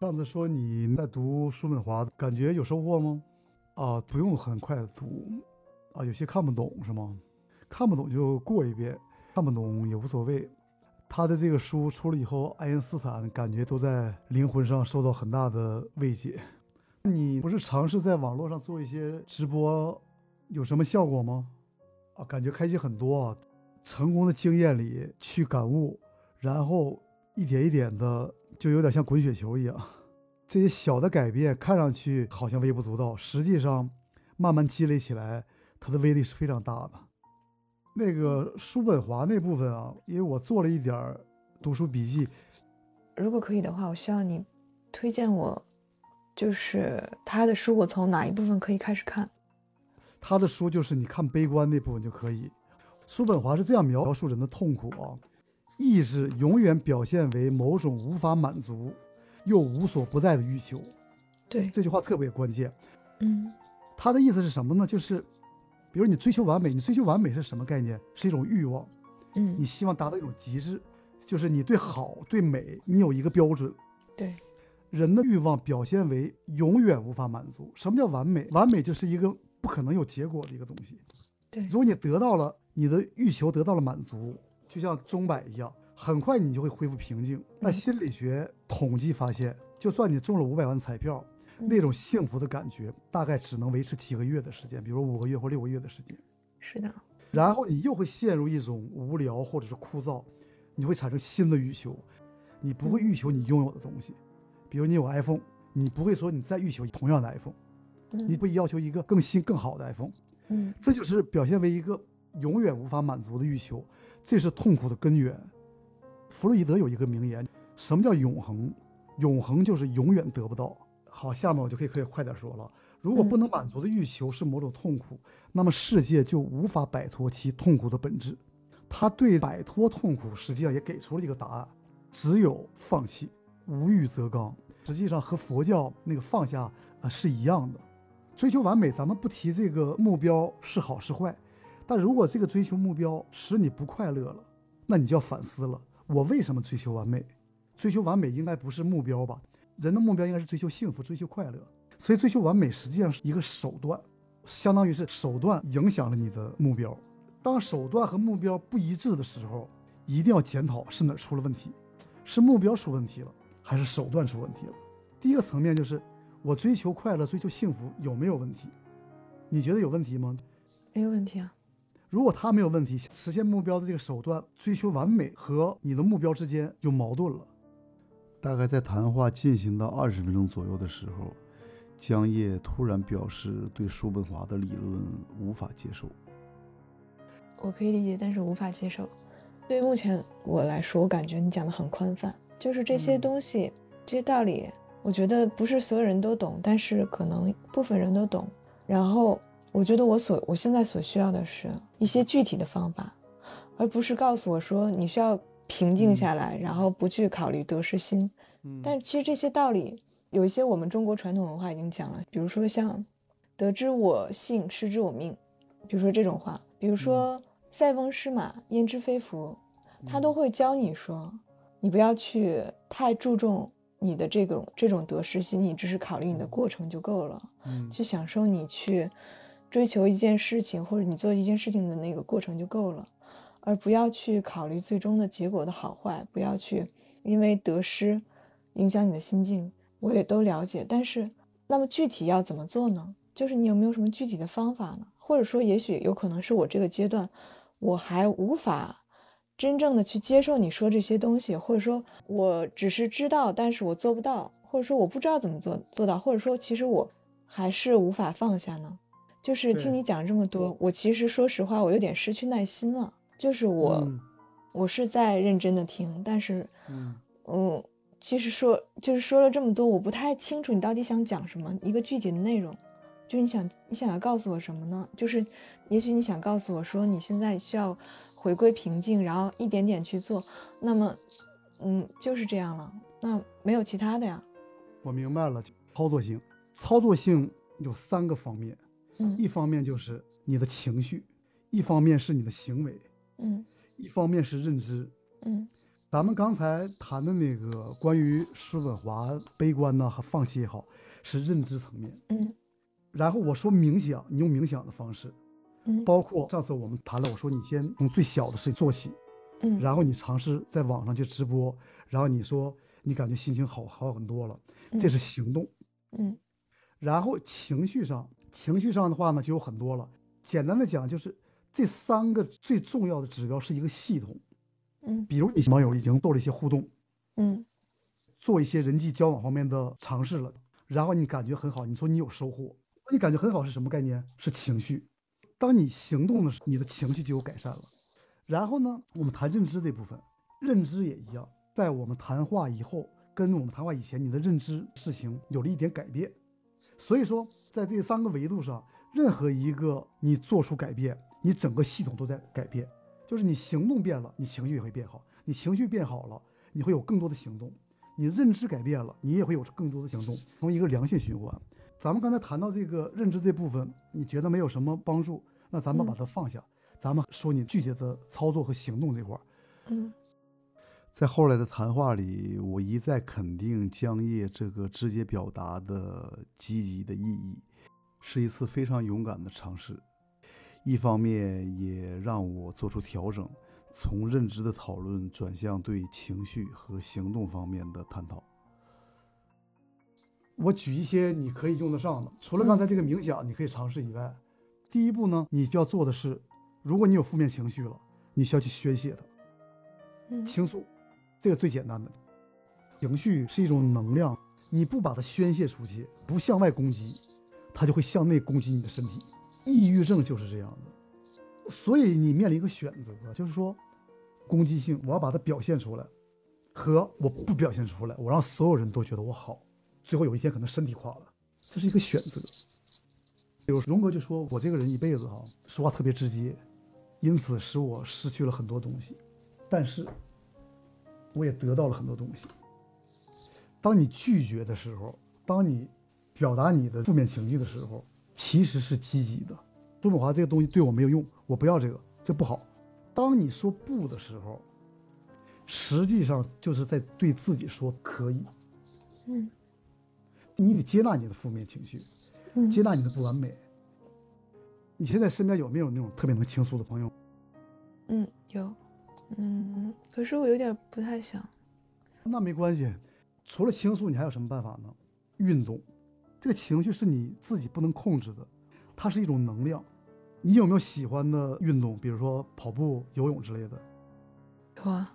上次说你在读叔本华，感觉有收获吗？啊，不用很快的读，啊，有些看不懂是吗？看不懂就过一遍，看不懂也无所谓。他的这个书出了以后，爱因斯坦感觉都在灵魂上受到很大的慰藉。你不是尝试在网络上做一些直播，有什么效果吗？啊，感觉开心很多啊！成功的经验里去感悟，然后一点一点的。就有点像滚雪球一样，这些小的改变看上去好像微不足道，实际上慢慢积累起来，它的威力是非常大的。那个叔本华那部分啊，因为我做了一点儿读书笔记，如果可以的话，我希望你推荐我，就是他的书，我从哪一部分可以开始看？他的书就是你看悲观那部分就可以。叔本华是这样描述人的痛苦啊。意志永远表现为某种无法满足又无所不在的欲求。对这句话特别关键。嗯，他的意思是什么呢？就是，比如你追求完美，你追求完美是什么概念？是一种欲望。嗯，你希望达到一种极致，就是你对好对美你有一个标准。对，人的欲望表现为永远无法满足。什么叫完美？完美就是一个不可能有结果的一个东西。对，如果你得到了你的欲求得到了满足。就像钟摆一样，很快你就会恢复平静。那心理学统计发现，就算你中了五百万彩票，那种幸福的感觉大概只能维持几个月的时间，比如五个月或六个月的时间。是的。然后你又会陷入一种无聊或者是枯燥，你会产生新的欲求。你不会欲求你拥有的东西，比如你有 iPhone，你不会说你再欲求同样的 iPhone，你会要求一个更新更好的 iPhone。嗯，这就是表现为一个永远无法满足的欲求。这是痛苦的根源。弗洛伊德有一个名言：“什么叫永恒？永恒就是永远得不到。”好，下面我就可以可以快点说了。如果不能满足的欲求是某种痛苦，那么世界就无法摆脱其痛苦的本质。他对摆脱痛苦实际上也给出了一个答案：只有放弃，无欲则刚。实际上和佛教那个放下啊是一样的。追求完美，咱们不提这个目标是好是坏。但如果这个追求目标使你不快乐了，那你就要反思了。我为什么追求完美？追求完美应该不是目标吧？人的目标应该是追求幸福、追求快乐。所以追求完美实际上是一个手段，相当于是手段影响了你的目标。当手段和目标不一致的时候，一定要检讨是哪出了问题，是目标出问题了，还是手段出问题了？第一个层面就是我追求快乐、追求幸福有没有问题？你觉得有问题吗？没有问题啊。如果他没有问题，实现目标的这个手段追求完美和你的目标之间有矛盾了。大概在谈话进行到二十分钟左右的时候，江夜突然表示对叔本华的理论无法接受。我可以理解，但是无法接受。对于目前我来说，我感觉你讲的很宽泛，就是这些东西、这些道理，我觉得不是所有人都懂，但是可能部分人都懂。然后。我觉得我所我现在所需要的是一些具体的方法，而不是告诉我说你需要平静下来，然后不去考虑得失心。嗯，但其实这些道理有一些我们中国传统文化已经讲了，比如说像“得之我幸，失之我命”，比如说这种话，比如说“塞翁失马，焉知非福”，他都会教你说，你不要去太注重你的这种这种得失心，你只是考虑你的过程就够了，嗯，去享受你去。追求一件事情，或者你做一件事情的那个过程就够了，而不要去考虑最终的结果的好坏，不要去因为得失影响你的心境。我也都了解，但是那么具体要怎么做呢？就是你有没有什么具体的方法呢？或者说，也许有可能是我这个阶段我还无法真正的去接受你说这些东西，或者说我只是知道，但是我做不到，或者说我不知道怎么做做到，或者说其实我还是无法放下呢？就是听你讲这么多，我其实说实话，我有点失去耐心了。就是我，我是在认真的听，但是，嗯，其实说就是说了这么多，我不太清楚你到底想讲什么，一个具体的内容，就是你想你想要告诉我什么呢？就是也许你想告诉我说，你现在需要回归平静，然后一点点去做。那么，嗯，就是这样了。那没有其他的呀。我明白了，操作性，操作性有三个方面。一方面就是你的情绪，一方面是你的行为，嗯，一方面是认知，嗯，咱们刚才谈的那个关于叔本华悲观呢和放弃也好，是认知层面。嗯。然后我说冥想，你用冥想的方式，嗯。包括上次我们谈了，我说你先从最小的事情做起，嗯，然后你尝试在网上去直播，然后你说你感觉心情好好很多了，这是行动。嗯。然后情绪上，情绪上的话呢就有很多了。简单的讲，就是这三个最重要的指标是一个系统。嗯比如你网友已经做了一些互动，嗯做一些人际交往方面的尝试了，然后你感觉很好，你说你有收获，你感觉很好是什么概念？是情绪。当你行动的时候，你的情绪就有改善了。然后呢，我们谈认知这部分，认知也一样，在我们谈话以后，跟我们谈话以前，你的认知事情有了一点改变。所以说，在这三个维度上，任何一个你做出改变，你整个系统都在改变。就是你行动变了，你情绪也会变好；你情绪变好了，你会有更多的行动；你认知改变了，你也会有更多的行动，从一个良性循环。咱们刚才谈到这个认知这部分，你觉得没有什么帮助，那咱们把它放下，咱们说你具体的操作和行动这块儿。嗯在后来的谈话里，我一再肯定江夜这个直接表达的积极的意义，是一次非常勇敢的尝试。一方面也让我做出调整，从认知的讨论转向对情绪和行动方面的探讨。我举一些你可以用得上的，除了刚才这个冥想你可以尝试以外，第一步呢，你就要做的是，如果你有负面情绪了，你需要去宣泄它，嗯倾诉，这个最简单的。情绪是一种能量，你不把它宣泄出去，不向外攻击，它就会向内攻击你的身体。抑郁症就是这样的，所以你面临一个选择，就是说，攻击性我要把它表现出来，和我不表现出来，我让所有人都觉得我好，最后有一天可能身体垮了，这是一个选择。比如荣格就说我这个人一辈子哈说话特别直接，因此使我失去了很多东西，但是我也得到了很多东西。当你拒绝的时候，当你表达你的负面情绪的时候，其实是积极的。叔本华这个东西对我没有用，我不要这个，这不好。当你说不的时候，实际上就是在对自己说可以。嗯你得接纳你的负面情绪，嗯接纳你的不完美。你现在身边有没有那种特别能倾诉的朋友？嗯有，嗯，可是我有点不太想。那没关系，除了倾诉，你还有什么办法呢？运动，这个情绪是你自己不能控制的，它是一种能量。你有没有喜欢的运动，比如说跑步、游泳之类的？有啊，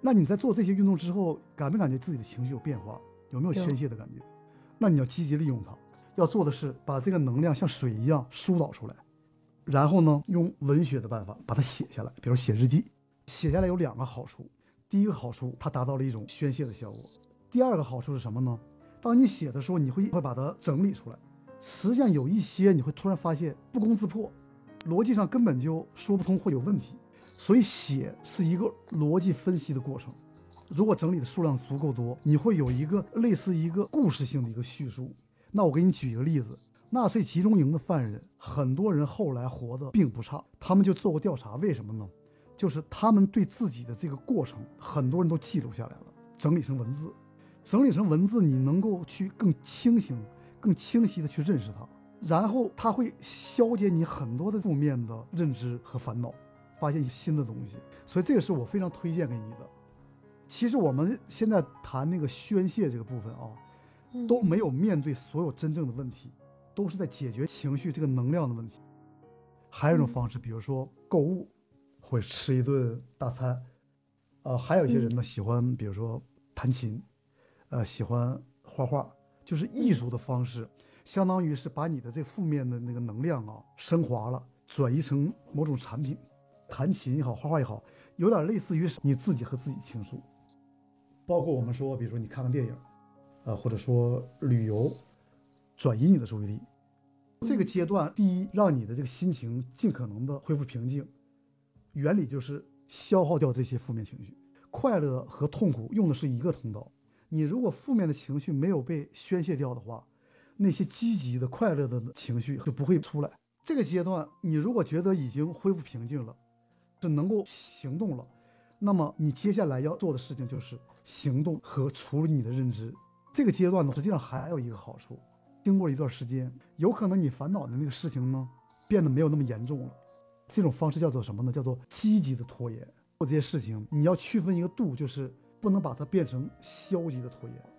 那你在做这些运动之后，感没感觉自己的情绪有变化？有没有有宣泄的感觉？那你要积极利用它。要做的是把这个能量像水一样疏导出来，然后呢，用文学的办法把它写下来，比如写日记。写下来有两个好处，第一个好处，它达到了一种宣泄的效果；第二个好处是什么呢？当你写的时候，你会会把它整理出来。实际上有一些你会突然发现不攻自破，逻辑上根本就说不通，会有问题。所以写是一个逻辑分析的过程。如果整理的数量足够多，你会有一个类似一个故事性的一个叙述。那我给你举一个例子：纳粹集中营的犯人，很多人后来活得并不差。他们就做过调查，为什么呢？就是他们对自己的这个过程，很多人都记录下来了，整理成文字。整理成文字，你能够去更清醒、更清晰的去认识它，然后它会消解你很多的负面的认知和烦恼，发现新的东西。所以这个是我非常推荐给你的。其实我们现在谈那个宣泄这个部分啊，嗯都没有面对所有真正的问题，都是在解决情绪这个能量的问题。还有一种方式，比如说购物，或者吃一顿大餐，呃，还有一些人呢喜欢，比如说弹琴，呃，喜欢画画，就是艺术的方式，相当于是把你的这负面的那个能量啊升华了，转移成某种产品。弹琴也好，画画也好，有点类似于你自己和自己倾诉。包括我们说，比如说你看看电影，呃，或者说旅游，转移你的注意力。这个阶段，第一，让你的这个心情尽可能的恢复平静，原理就是消耗掉这些负面情绪。快乐和痛苦用的是一个通道。你如果负面的情绪没有被宣泄掉的话，那些积极的、快乐的情绪就不会出来。这个阶段，你如果觉得已经恢复平静了，是能够行动了，那么你接下来要做的事情就是行动和处理你的认知。这个阶段呢，实际上还有一个好处，经过一段时间，有可能你烦恼的那个事情呢，变得没有那么严重了。这种方式叫做什么呢？叫做积极的拖延。做这些事情，你要区分一个度，就是不能把它变成消极的拖延。